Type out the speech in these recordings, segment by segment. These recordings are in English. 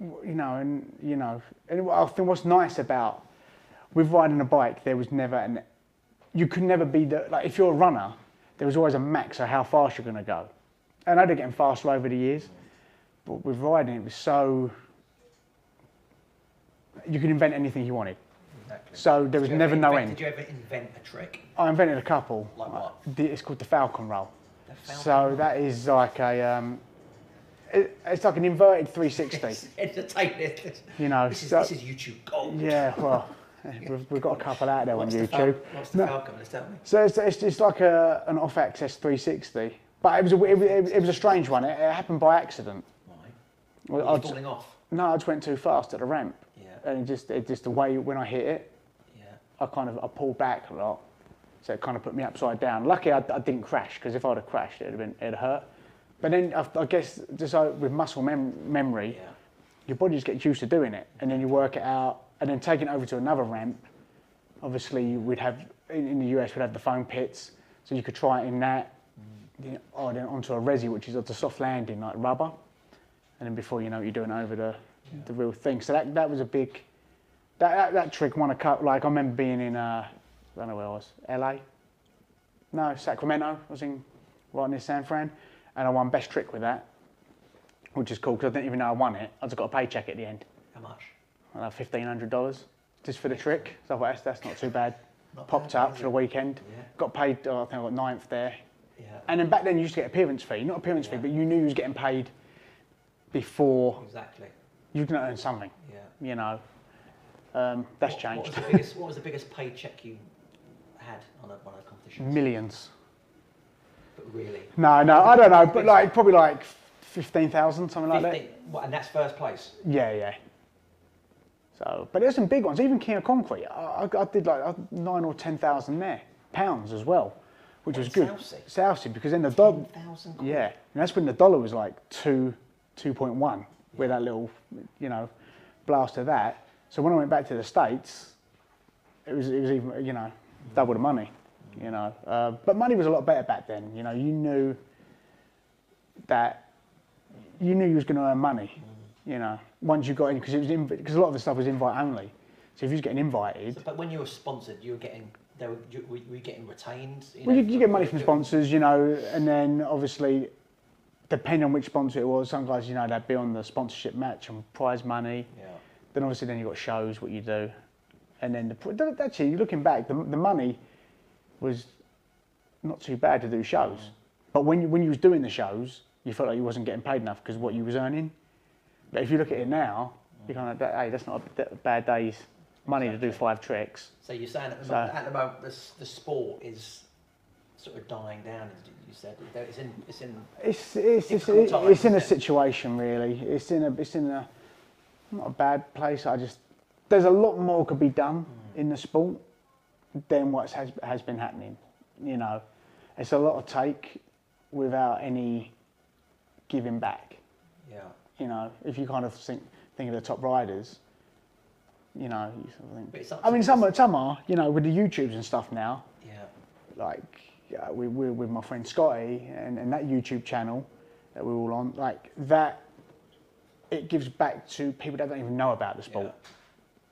you know, and you know, and I think what's nice about with riding a bike, there was never an, you could never be the like if you're a runner, there was always a max of how fast you're going to go. And I know they're getting faster over the years, but with riding, it was so you could invent anything you wanted. Exactly. So there was never ever no end. Did you ever invent a trick? I invented a couple. Like what? It's called the Falcon roll. The Falcon so roll? that is like a, um, it, it's like an inverted 360. It's entertaining. You know, This is, so- this is YouTube gold. yeah, well, we've, we've got a couple out there What's on the YouTube. Fal- what's the No. Falcon? Let's tell me. So it's, it's just like a, an off axis 360. But it was a, it, it was a strange one. It, it happened by accident. Right. Well, falling off. no, I just went too fast at the ramp, Yeah. and it just it just the way when I hit it, Yeah. I kind of I pulled back a lot, so it kind of put me upside down. Lucky I, I didn't crash because if I'd have crashed, it'd have been it'd hurt. But then I, I guess just like with muscle mem- memory, Yeah. your body just gets used to doing it, and then you work it out, and then taking it over to another ramp. Obviously, we'd have in, in the US we'd have the foam pits, so you could try it in that. Then, oh, then onto a resi, which is a soft landing like rubber, and then before you know it, you're doing over the the real thing. So that that was a big. That, that, that trick won a cup. Like I remember being in, uh, I don't know where I was, LA. No, Sacramento. I was in right near San Fran, and I won best trick with that, which is cool because I didn't even know I won it. I just got a paycheck at the end, How much? I fifteen hundred dollars just for the trick. So I thought that's, that's not too bad. Not Popped bad, up for the weekend. Yeah. Got paid. Oh, I think I got ninth there. Yeah. And then back then you used to get appearance fee, not appearance fee, but you knew you was getting paid before Exactly. you can earn something. Yeah. You know, um, that's what, changed. What was, the biggest, what was the biggest paycheck you had on a, on a competition? Millions. Really? No, no, I don't know, but like probably like fifteen thousand, something like 15, what, and that's first place? Yeah, yeah. So, but there's some big ones. Even King of Concrete, I, I, did like uh, nine or ten thousand there, pounds as well, which was good. Southsea? Southsea, because then the dollar, yeah, and that's when the dollar was like two, two point one, with that little, you know, blast of that. So when I went back to the states, it was it was even you know double the money, you know. Uh, but money was a lot better back then. You know, you knew that you knew you was going to earn money. You know, once you got in because it was because a lot of the stuff was invite only. So if you was getting invited, So, but when you were sponsored, you were getting, they were, you, were you getting retained? You well, you, know, you get money from sponsors, you know, and then obviously, depending on which sponsor it was, some guys, you know, they'd be on the sponsorship match and prize money. Yeah. Then obviously, then you got shows, what you do, and then the, actually, looking back, the, the money was not too bad to do shows. But when you, when you was doing the shows, you felt like you wasn't getting paid enough because what you was earning. But if you look at it now, you're kind of like, hey, that's not a bad day's money to do five tricks. So you're saying at the, So- moment, at the moment, the, the sport is sort of dying down, as you said. It's in, it's in It's it's it's, it's, times, it's in a situation really. It's in a it's in a not a bad place. I just there's a lot more could be done Mm. in the sport than what has has been happening. You know, it's a lot of take without any giving back. yeah. You know, if you kind of think think of the top riders, you know, you sort of think. But it's up I mean, some are, some are. You know, with the YouTubes and stuff now Yeah. like yeah, we, we're with my friend Scotty and, and that YouTube channel that we're all on, like that, it gives back to people that don't even know about the sport.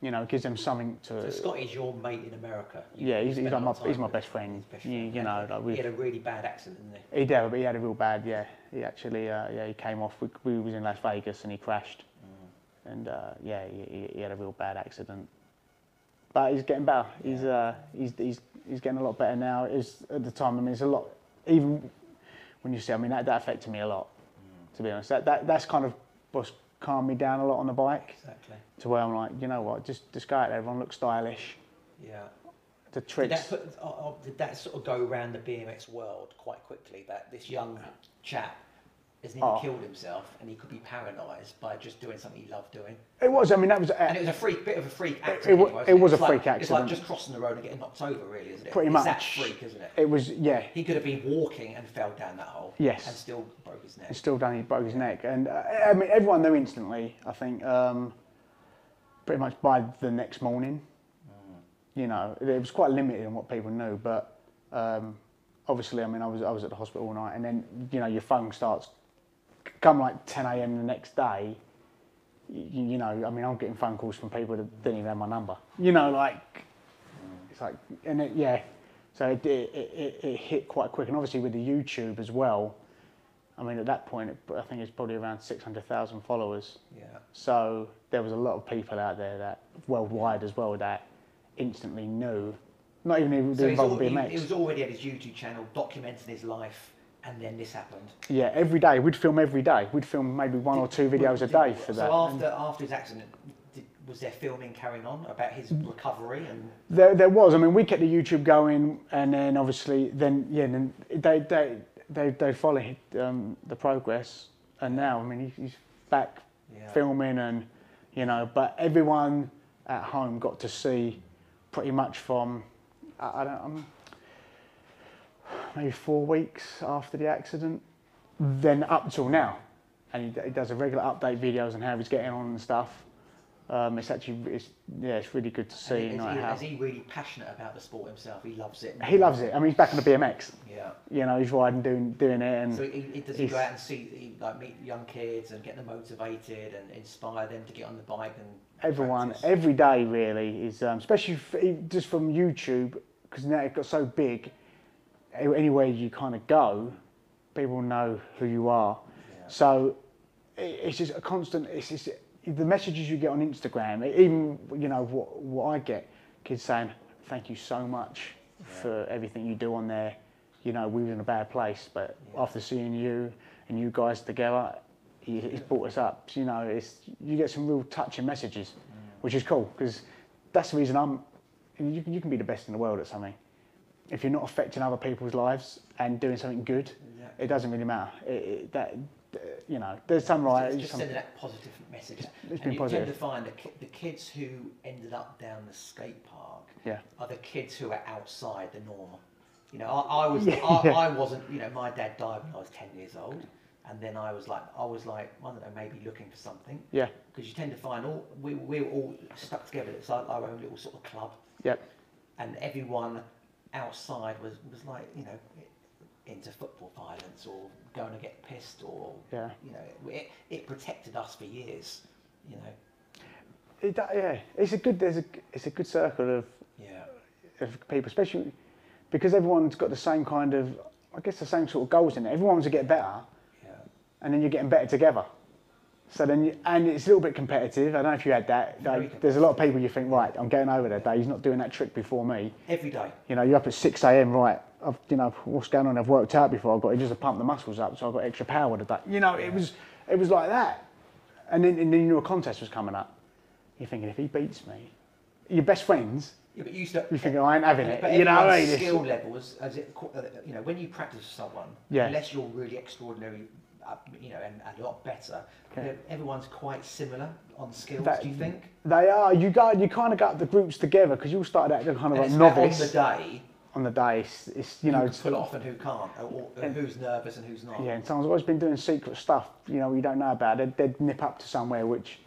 You know, it gives them something to. So Scott is your mate in America. You- yeah, he's, he's like my, lot of time he's my best friend. Best You, friend, you know, okay. like he had a really bad accident, didn't he? he did, but he had a real bad, yeah. He actually, uh, yeah, he came off. We, we was in Las Vegas and he crashed, Mm. and uh, yeah, he, he- had a real bad accident. But he's getting better. He's uh, he's he's he's getting a lot better now. Is at the time, I mean, it's a lot. Even when you see, I mean, that, that affected me a lot. Mm. To be honest, that, that that's kind of what's calmed me down a lot on the bike. Exactly. To where I'm like, you know what, just just go out there, everyone looks stylish. Yeah. The Did tricks. that, put, oh, oh, did that sort of go around the BMX world quite quickly? That this young chap has nearly Oh. killed himself and he could be paralysed by just doing something he loved doing. It was. I mean, that was. And it was a freak, bit of a freak it accident. anyway, it wasn't was a like- freak It's like accident. just crossing the road and getting knocked over, really, isn't it? Pretty It's that much. freak, isn't it? it was. Yeah. He could have been walking and fell down that hole. Yes. And still broke his neck. and still done. He broke his neck, and uh, I mean, everyone knew instantly. I think um, pretty much by the next morning. You know, it was quite limited in what people knew, but um, obviously, I mean, I was I was at the hospital all night, and then you know your phone starts come like 10 a.m. the next day. you, you know, I mean, I'm getting phone calls from people that didn't even have my number. You know, like it's like, and it, yeah, so it, it, it, it hit quite quick, and obviously with the YouTube as well. I mean, at that point, it, I think it's probably around 600,000 followers. Yeah. So there was a lot of people out there that worldwide as well that instantly knew, not even So involved he, BMX. he was already at his YouTube channel documenting his life, and then this happened. Yeah, every day we'd film every day. We'd film maybe one or two videos a day for that. So after after his accident, did, was there filming carrying on about his recovery and? There, there was. I mean, we kept the YouTube going, and then obviously, then yeah, then they they they they follow um, the progress, and now I mean he's, back Yeah. filming, and you know, but everyone at home got to see pretty much from I, I don't um, maybe four weeks after the accident, then up till now, and he, he does a regular update videos on how he's getting on and stuff. Um, it's actually it's, yeah, it's really good to see. And you know, is, he, how, is he really passionate about the sport himself? He loves it. he loves it. I mean, he's back on the BMX. Yeah. You know, he's riding, doing, doing it, and So he, he, does he go out and see, he, like meet young kids and get them motivated and inspire them to get on the bike and everyone, practice? every day really is, um, especially f- e- just from YouTube, because now it got so big. Anywhere you kind of go, people know who you are. Yeah. So it's just a constant. It's just the messages you get on Instagram. Even you know what what I get, kids saying thank you so much for everything you do on there. You know we were in a bad place, but Yeah. after seeing you and you guys together, it- it's brought us up. So, you know, it's you get some real touching messages, mm. which is cool because that's the reason I'm. You, can- you can be the best in the world at something. If you're not affecting other people's lives and doing something good, Yeah. it doesn't really matter. It, it, that you know, there's some right. It's just some- sending that positive message. it's and been you positive. tend to find that ki- the kids who ended up down the skate park yeah, are the kids who are outside the norm. You know, I, I was, Yeah, I. I wasn't. You know, my dad died when I was ten years old, and then I was like, I was like, I don't know, maybe looking for something. yeah, Because you tend to find all we we were all stuck together. It's like our own little sort of club, yep, and everyone outside was was like, you know, into football violence or going to get pissed or yeah. you know, it, it protected us for years. You know, It, yeah, it's a good. There's a it's a good circle of yeah, of people, especially because everyone's got the same kind of, I guess, the same sort of goals in it. Everyone wants to get better, yeah. and then you're getting better together. So then, you, and it's a little bit competitive. I don't know if you had that. There's a lot of people you think, right, I'm getting over that day. He's not doing that trick before me. Every day. You know, you're up at 6 a.m. Right, I've, you know, what's going on? I've worked out before. I've got to just to pump the muscles up, so I've got extra power today. You know, it was, it was like that. And then, and then you knew a contest was coming up. You're thinking, if he beats me, your best friends, Yeah, but you used to. you think, I ain't having it. But You know what I mean? skill levels, as it, uh, you know, when you practice with someone, Yeah. unless you're really extraordinary, Uh, you know, and, and a lot better, Okay. everyone's quite similar on skills. That- do you think? They are. You go. You kind of got the groups together because you all started out kind of And like novice on the day. on the day. It's, it's you know. It's, pull off and who can't, or, or And- who's nervous and who's not. yeah, and someone's always been doing secret stuff. You know, you don't know about. They'd, they'd nip up to somewhere which,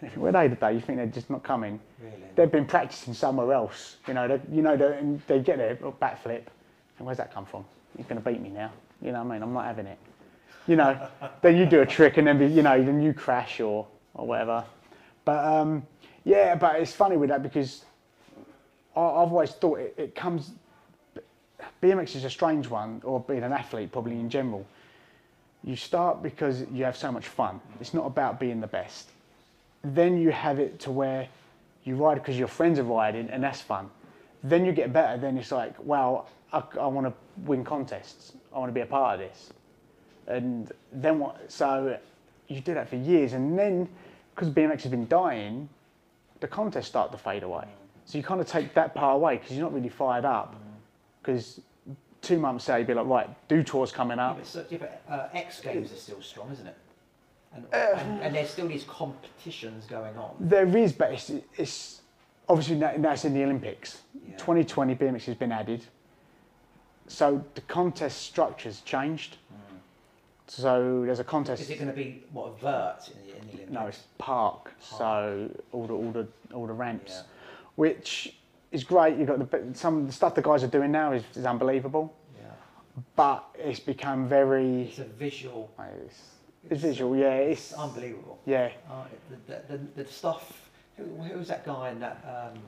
you know, where they today? You think they're just not coming. Really. They've been practicing somewhere else. You know, they, you know, they, they get oh, backflip. And where's that come from? He's going to beat me now. You know what I mean? I'm not having it. You know, then you do a trick and then, be, you know, then you crash or, or whatever. But um, yeah, but it's funny with that because I, I've always thought it, it comes. BMX is a strange one, or being an athlete probably in general. You start because you have so much fun. It's not about being the best. Then you have it to where you ride because your friends are riding, and that's fun. Then you get better. Then it's like, wow, I, I want to win contests. I want to be a part of this. And then what? So you do that for years, and then because BMX has been dying, the contests start to fade away. So you kind of take that part away because you're not really fired up. Because two months say, you'd be like, right, do tours coming Yeah, up. but, so, yeah, but uh, X Games are still strong, isn't it? And, Uh, and, and there's still these competitions going on. There is, but it's, it's obviously now, now it's in the Olympics. Yeah. 2020 BMX has been added. So the contest structure's changed. So there's a contest. Is it going to be what a vert in the, in the Olympics? No, it's park. So all the all the all the ramps, Yeah. which is great. You have got the some of the stuff the guys are doing now is, is unbelievable, Yeah. but it's become very. It's a visual. It's, It's visual, yeah. It's It's unbelievable. yeah. Uh, the, the, the, the stuff. Who, who was that guy in that? Um,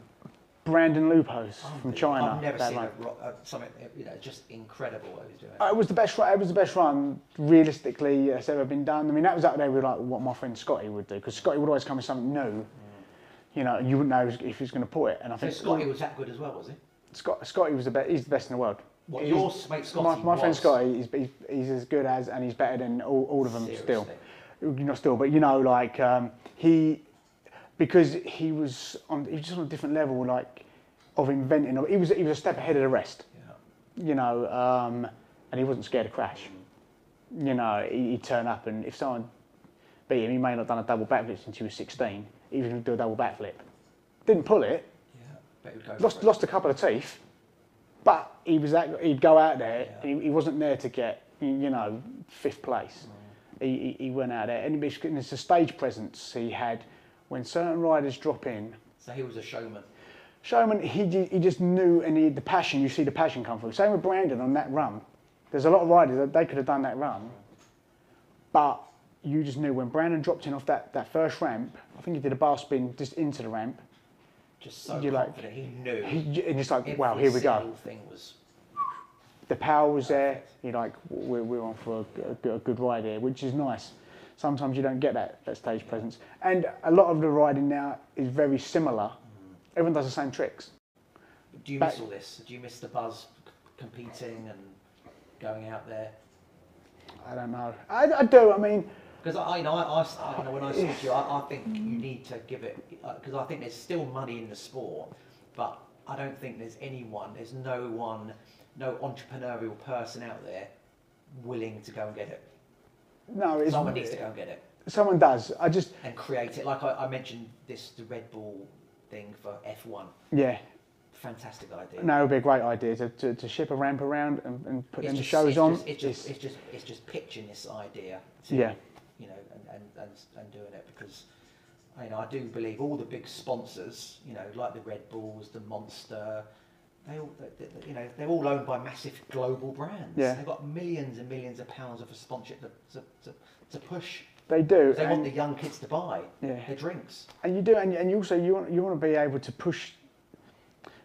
Brandon Loupos from. China. I've never seen a, uh, something. You know, just incredible what he was doing. Uh, It was the best. run- It was the best run, realistically, that's ever been done. I mean, that was up there with like what my friend Scotty would do, because Scotty would always come with something new. You know, and you wouldn't know if he was going to put it. And I so think Scotty was that good as well, was he? Scott, Scotty was the best. He's the best in the world. What He's- your mate Scotty my, my friend. Scotty, he's, he's, he's as good as, and he's better than all, all of them still. Seriously. Not still, but you know, like um, he, because he was on, he was just on a different level, like of inventing. He was he was a step ahead of the rest. Yeah. You know, um, and he wasn't scared to crash. You know, he, he'd turn up, and if someone beat him, he may not have done a double backflip since he was 16. He was going to do a double backflip. Didn't pull it, Yeah. But he would go for lost it. lost a couple of teeth, but he was that he'd go out there Yeah. and he, he wasn't there to get you know fifth place. Mm. He, he, he went out there and it's, and it's a stage presence he had when certain riders drop in. So he was a showman. Showman, he, he just knew and he had the passion. You see the passion come through. Same with Brandon on that run. There's a lot of riders that they could have done that run, but you just knew when Brandon dropped in off that, that first ramp. I think he did a bar spin just into the ramp. Just so You like- confident. he knew. He, and it's like, every wow, here we go. Thing was. the power was there. You're like, we're, we're on for a, a, a good ride here, which is nice. Sometimes you don't get that, that stage presence. And a lot of the riding now is very similar. Mm-hmm. Everyone does the same tricks. Do you Back- miss all this? Do you miss the buzz, c- competing and going out there? I don't know. I, I do. I mean, Because I, I know, I, I, I- you know, when I speak to you, I, I think mm. you need to give it uh, because I think there's still money in the sport, but I don't think there's anyone, there's no one, no entrepreneurial person out there willing to go and get it. No, it's, Someone needs to go and get it someone does. I just, and create it. Like I, I mentioned, this the Red Bull thing for F1. yeah. Fantastic idea. No, it would be a great idea to, to, to ship a ramp around and, and put them just- shows it's on. Just, it's, just, It's- just it's just pitching this idea. To, Yeah. You know, and, and, and, and doing it because you know I do believe all the big sponsors, you know, like the Red Bulls, the Monster, they all they, they- you know they're all owned by massive global brands. Yeah. They've got millions and millions of pounds of sponsorship to, to, to, to push. they do. They want the young kids to buy Yeah. their drinks. And you do, and, and you also you want you want to be able to push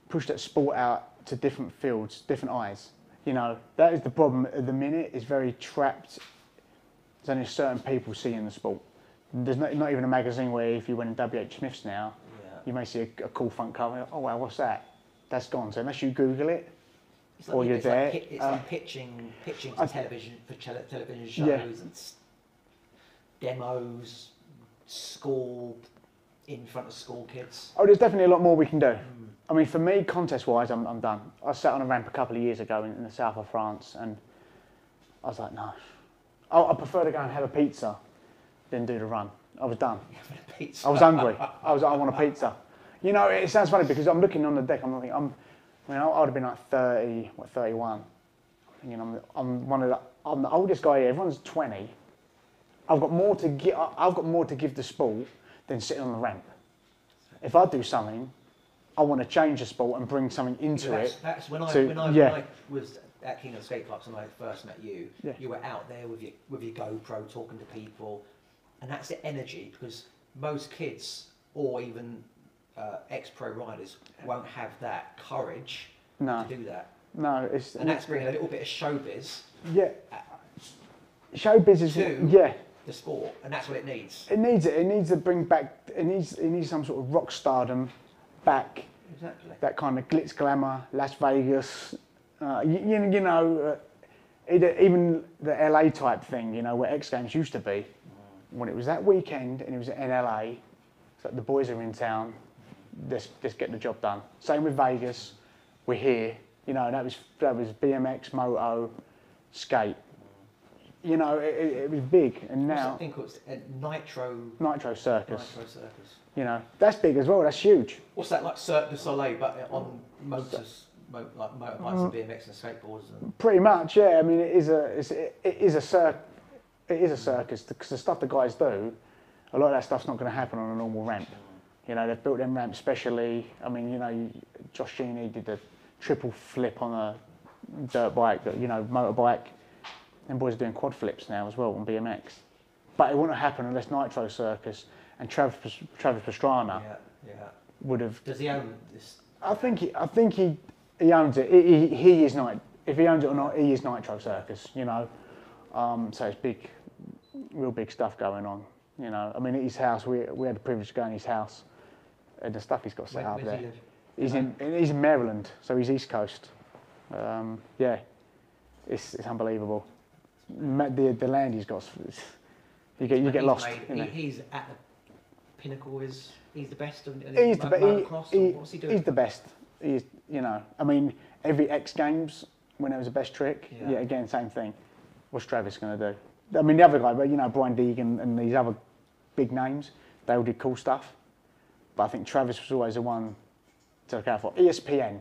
push that sport out to different fields, different eyes. You know that is the problem at the minute. It's very trapped. There's only certain people seeing the sport. There's not, not even a magazine where if you went in WH Smith's now, Yeah. you may see a, a cool front cover. Oh wow, what's that? That's gone. So unless you Google it, It's Or you're it's there, Like, it's um, like pitching, pitching to I- television for tele- television shows Yeah. and s- demos, school in front of school kids. oh, there's definitely a lot more we can do. I mean, for me, contest-wise, I'm, I'm done. I sat on a ramp a couple of years ago in, in the south of France, and I was like, no. I, I prefer to go and have a pizza than do the run. I was done. Pizza. I was hungry. I was. I want a pizza. You know, it sounds funny because I'm looking on the deck. I'm thinking, I'm. I mean, I would have been like 30, what, 31. I'm thinking, I'm, I'm one of the. I'm the oldest guy here. Everyone's 20. I've got more to give. I've got more to give the sport than sitting on the ramp. If I do something, I want to change the sport and bring something into that's, it. that's when I, to- when, I, yeah. when I was at King of Skate Parks and I first met you. Yeah. You were out there with your with your GoPro talking to people, and that's the energy because most kids or even uh, ex-pro riders won't have that courage No, to do that, no, it's and that's bringing a little bit of showbiz yeah. Showbiz is To- yeah. the sport, and that's what it needs. It needs it. It needs to bring back. It needs. It needs some sort of rock stardom back. Exactly. That kind of glitz glamour, Las Vegas. Uh, you, you, you know, uh, it, even the LA type thing. You know, where X Games used to be. When it was that weekend and it was in LA, like the boys are in town. Let's let's get the job done. Same with Vegas. We're here. You know, that was that was BMX, moto, skate. You know, it, it, it was big, and now I now think it was uh, Nitro, Nitro Circus. Nitro Circus. You know, that's big as well. That's huge. What's that like Cirque du Soleil, but on motors, mo- like motorbikes and BMX and skateboards and Pretty much, yeah. I mean, it is a it's, it, it is a cir- it is a circus because the stuff the guys do, a lot of that stuff's not going to happen on a normal ramp. You know, they've built them ramps specially. I mean, you know, Josh Sheehan did the triple flip on a dirt bike, you know, motorbike. Them boys are doing quad flips now as well on BMX. but it wouldn't happen unless Nitro Circus and Travis Travis Pastrana Yeah, yeah. would have. Does he own this? I think he, I think he he owns it. He, he, he is Nit. If he owns it or not, he is Nitro Circus. You know, um, so it's big, real big stuff going on. You know, I mean, at his house, we we had the privilege to go in his house, and the stuff he's got set Where, up there. he? He's in he's in Maryland, so he's East Coast. Um, yeah, it's it's unbelievable. The the land he's got, you get you get he's lost. made- you know. he, he's at the pinnacle. Is he's the best? Of, He's the, be- motocross, he, he, what's he doing? he's the best. He's you know, I mean, every X Games when there was the best trick, Yeah. yeah, again same thing. What's Travis going to do? I mean, the other guy, but you know, Brian Deegan and these other big names, they all did cool stuff. But I think Travis was always the one to look out for. ESPN,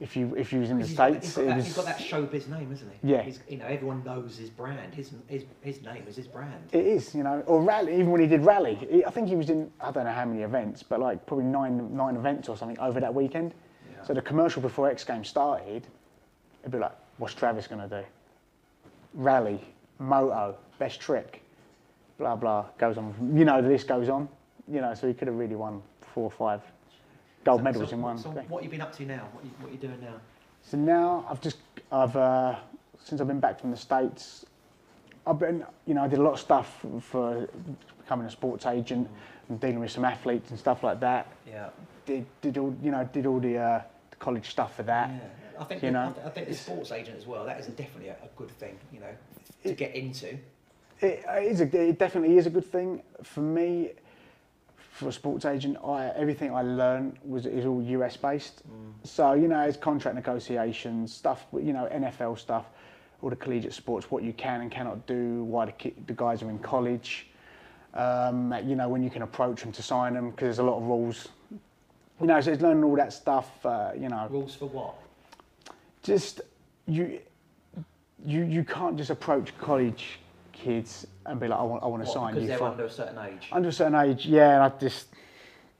if you if you was in the He's got- states, he's got, that, was he's got that showbiz name, isn't he? Yeah. He's, you know, everyone knows his brand. His his his name is his brand. It is, you know, or rally. Even when he did rally, he, I think he was in I don't know how many events, but like probably nine nine events or something over that weekend. Yeah. So the commercial before X Games started, it'd be like, what's Travis gonna do? Rally, moto, best trick, blah blah. Goes on. You know, the list goes on. You know, so he could have really won four or five gold So- medals so, in one So thing. what have you been up to now? What you, what you doing now? So now I've just I've uh, since I've been back from the states, I've been you know I did a lot of stuff for becoming a sports agent and dealing with some athletes and stuff like that. Yeah. Did did all you know did all the, uh, the college stuff for that. Yeah. I think you the- know, I, th- I think the sports agent as well. That is definitely a, a good thing. You know, to get into. It, it is a, it definitely is a good thing for me. For a sports agent, I, everything I learned was is all US based. So you know, it's contract negotiations stuff. You know, NFL stuff, all the collegiate sports, what you can and cannot do, why the, the guys are in college. Um, you know, when you can approach them to sign them, because there's a lot of rules. You know, so it's learning all that stuff. Uh, you know, Rules for what? just you you you can't just approach college kids and be like, I want I want to What, sign because you they're for under a certain age. under a certain age. Yeah, and I just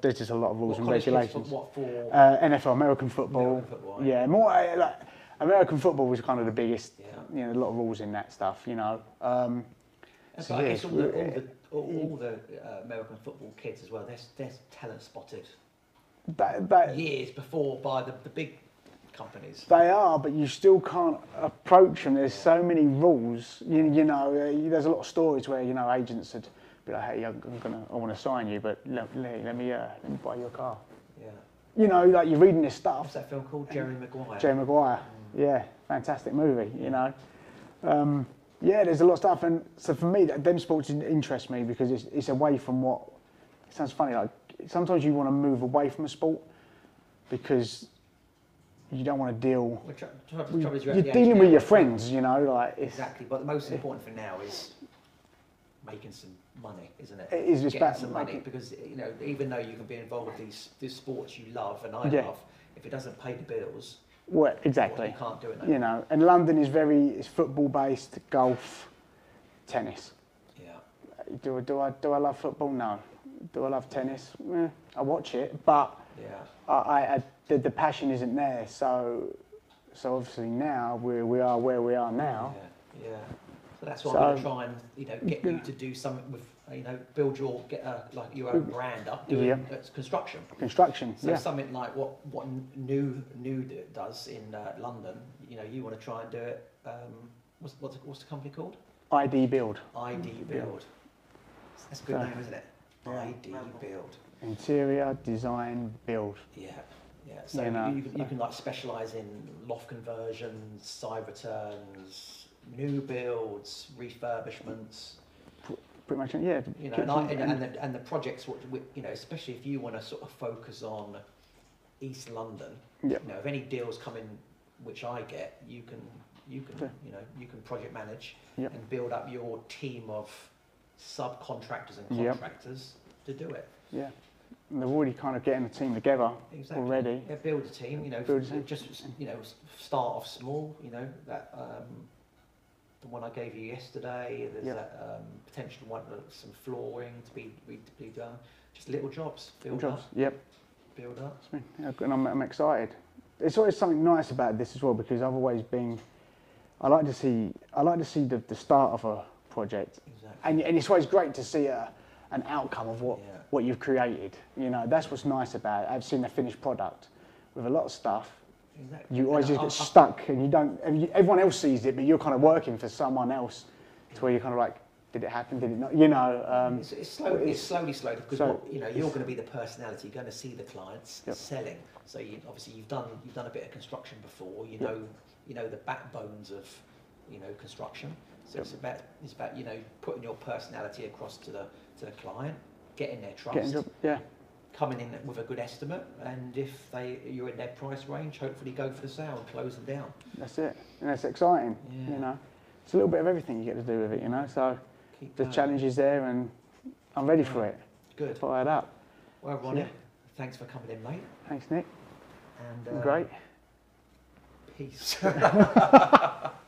there's just a lot of rules What and regulations. For, what for? Uh, NFL, American football. American football, yeah, more uh, like American football was kind of the biggest. Yeah. You know, a lot of rules in that stuff. You know. Um, so I yeah, guess all the, all the, all the uh, American football kids as well, they're, they're talent spotted but, but years before by the, the big companies. They are, but you still can't approach them. There's so many rules. You, you know, uh, there's a lot of stories where you know agents would be like, "Hey, I'm gonna, I want to sign you, but let, let, let me, uh, let me buy your car." Yeah. You know, like you're reading this stuff. What's that film called? Jerry Maguire. Jerry Maguire, yeah, fantastic movie. You know, um, yeah, there's a lot of stuff, and so for me, that- them sports interest me because it's, it's away from what. It sounds funny, like sometimes you want to move away from a sport because you don't want to deal Well, tr- tr- is you're you're at the age dealing with your friends, you know, like Exactly, but the most important thing now is making some money, isn't it? It is, it's Getting about some money making- because you know even though you can be involved with these these sports you love and I Yeah. love, if it doesn't pay the bills, well, well, exactly. you can't do it. No. You know, and London is very it's football based, golf, tennis. Yeah. Do I do I do I love football? No. Do I love tennis? Eh, I watch it, but Yeah. I, I, the, the passion isn't there. So so obviously now we we are where we are now. Yeah, yeah. So that's why So- I'm going to try and you know get you to do something with you know build your get a like your own brand up doing Yeah. uh, construction. Construction, So yeah. something like what what new new does in uh, London, you know, you want to try and do it. Um, what's what's, what's the company called? ID build, ID Build. That's a good So- name, isn't it? ID Build. Interior design build. Yeah. Yeah, so You know, you, can, you can like specialise in loft conversions, side returns, new builds, refurbishments. Pretty much, yeah. You know, and, I, and, and, the, and the projects, you know, especially if you want to sort of focus on East London. Yeah. You know, if any deals come in, which I get, you can, you can, Yeah. you know, you can project manage and build up your team of subcontractors and contractors to do it. Yeah. And they're already kind of getting a team together Exactly. already. Yeah, build a team. You know, team. just you know, start off small. You know that um, the one I gave you yesterday. There's that um, potential one, uh, some flooring to be, be to be done. Just little jobs. Build Jobs. up. Yep. Build up. Yeah, and I'm, I'm excited. It's always something nice about this as well because I've always been. I like to see. I like to see the, the start of a project. Exactly. And, and it's always great to see a, an outcome of what, Yeah. what you've created. You know, that's what's nice about it. I've seen the finished product. With a lot of stuff, Exactly. you always just get stuck and you don't, everyone else sees it, but you're kind of working for someone else to where you're kind of like, did it happen? Did it not? You know, um, It's, it's slowly, it's- slowly, slowly, because so you know you're going to be the personality. You're going to see the clients Yep. selling. So you, obviously you've done you've done a bit of construction before. You Yep. know you know the backbones of you know construction. So Yep. it's about it's about you know putting your personality across to the to the client, getting their trust, getting, job- yeah, coming in with a good estimate, and if they you're in their price range, hopefully go for the sale and close them down. that's it. And that's exciting, Yeah. you know. It's a little bit of everything you get to do with it, you know. So Keep the going. challenge is there and I'm ready for it. Good. Fired up. Well, Ronnie, Yeah. thanks for coming in, mate. Thanks, Nick. And uh, Great. Peace.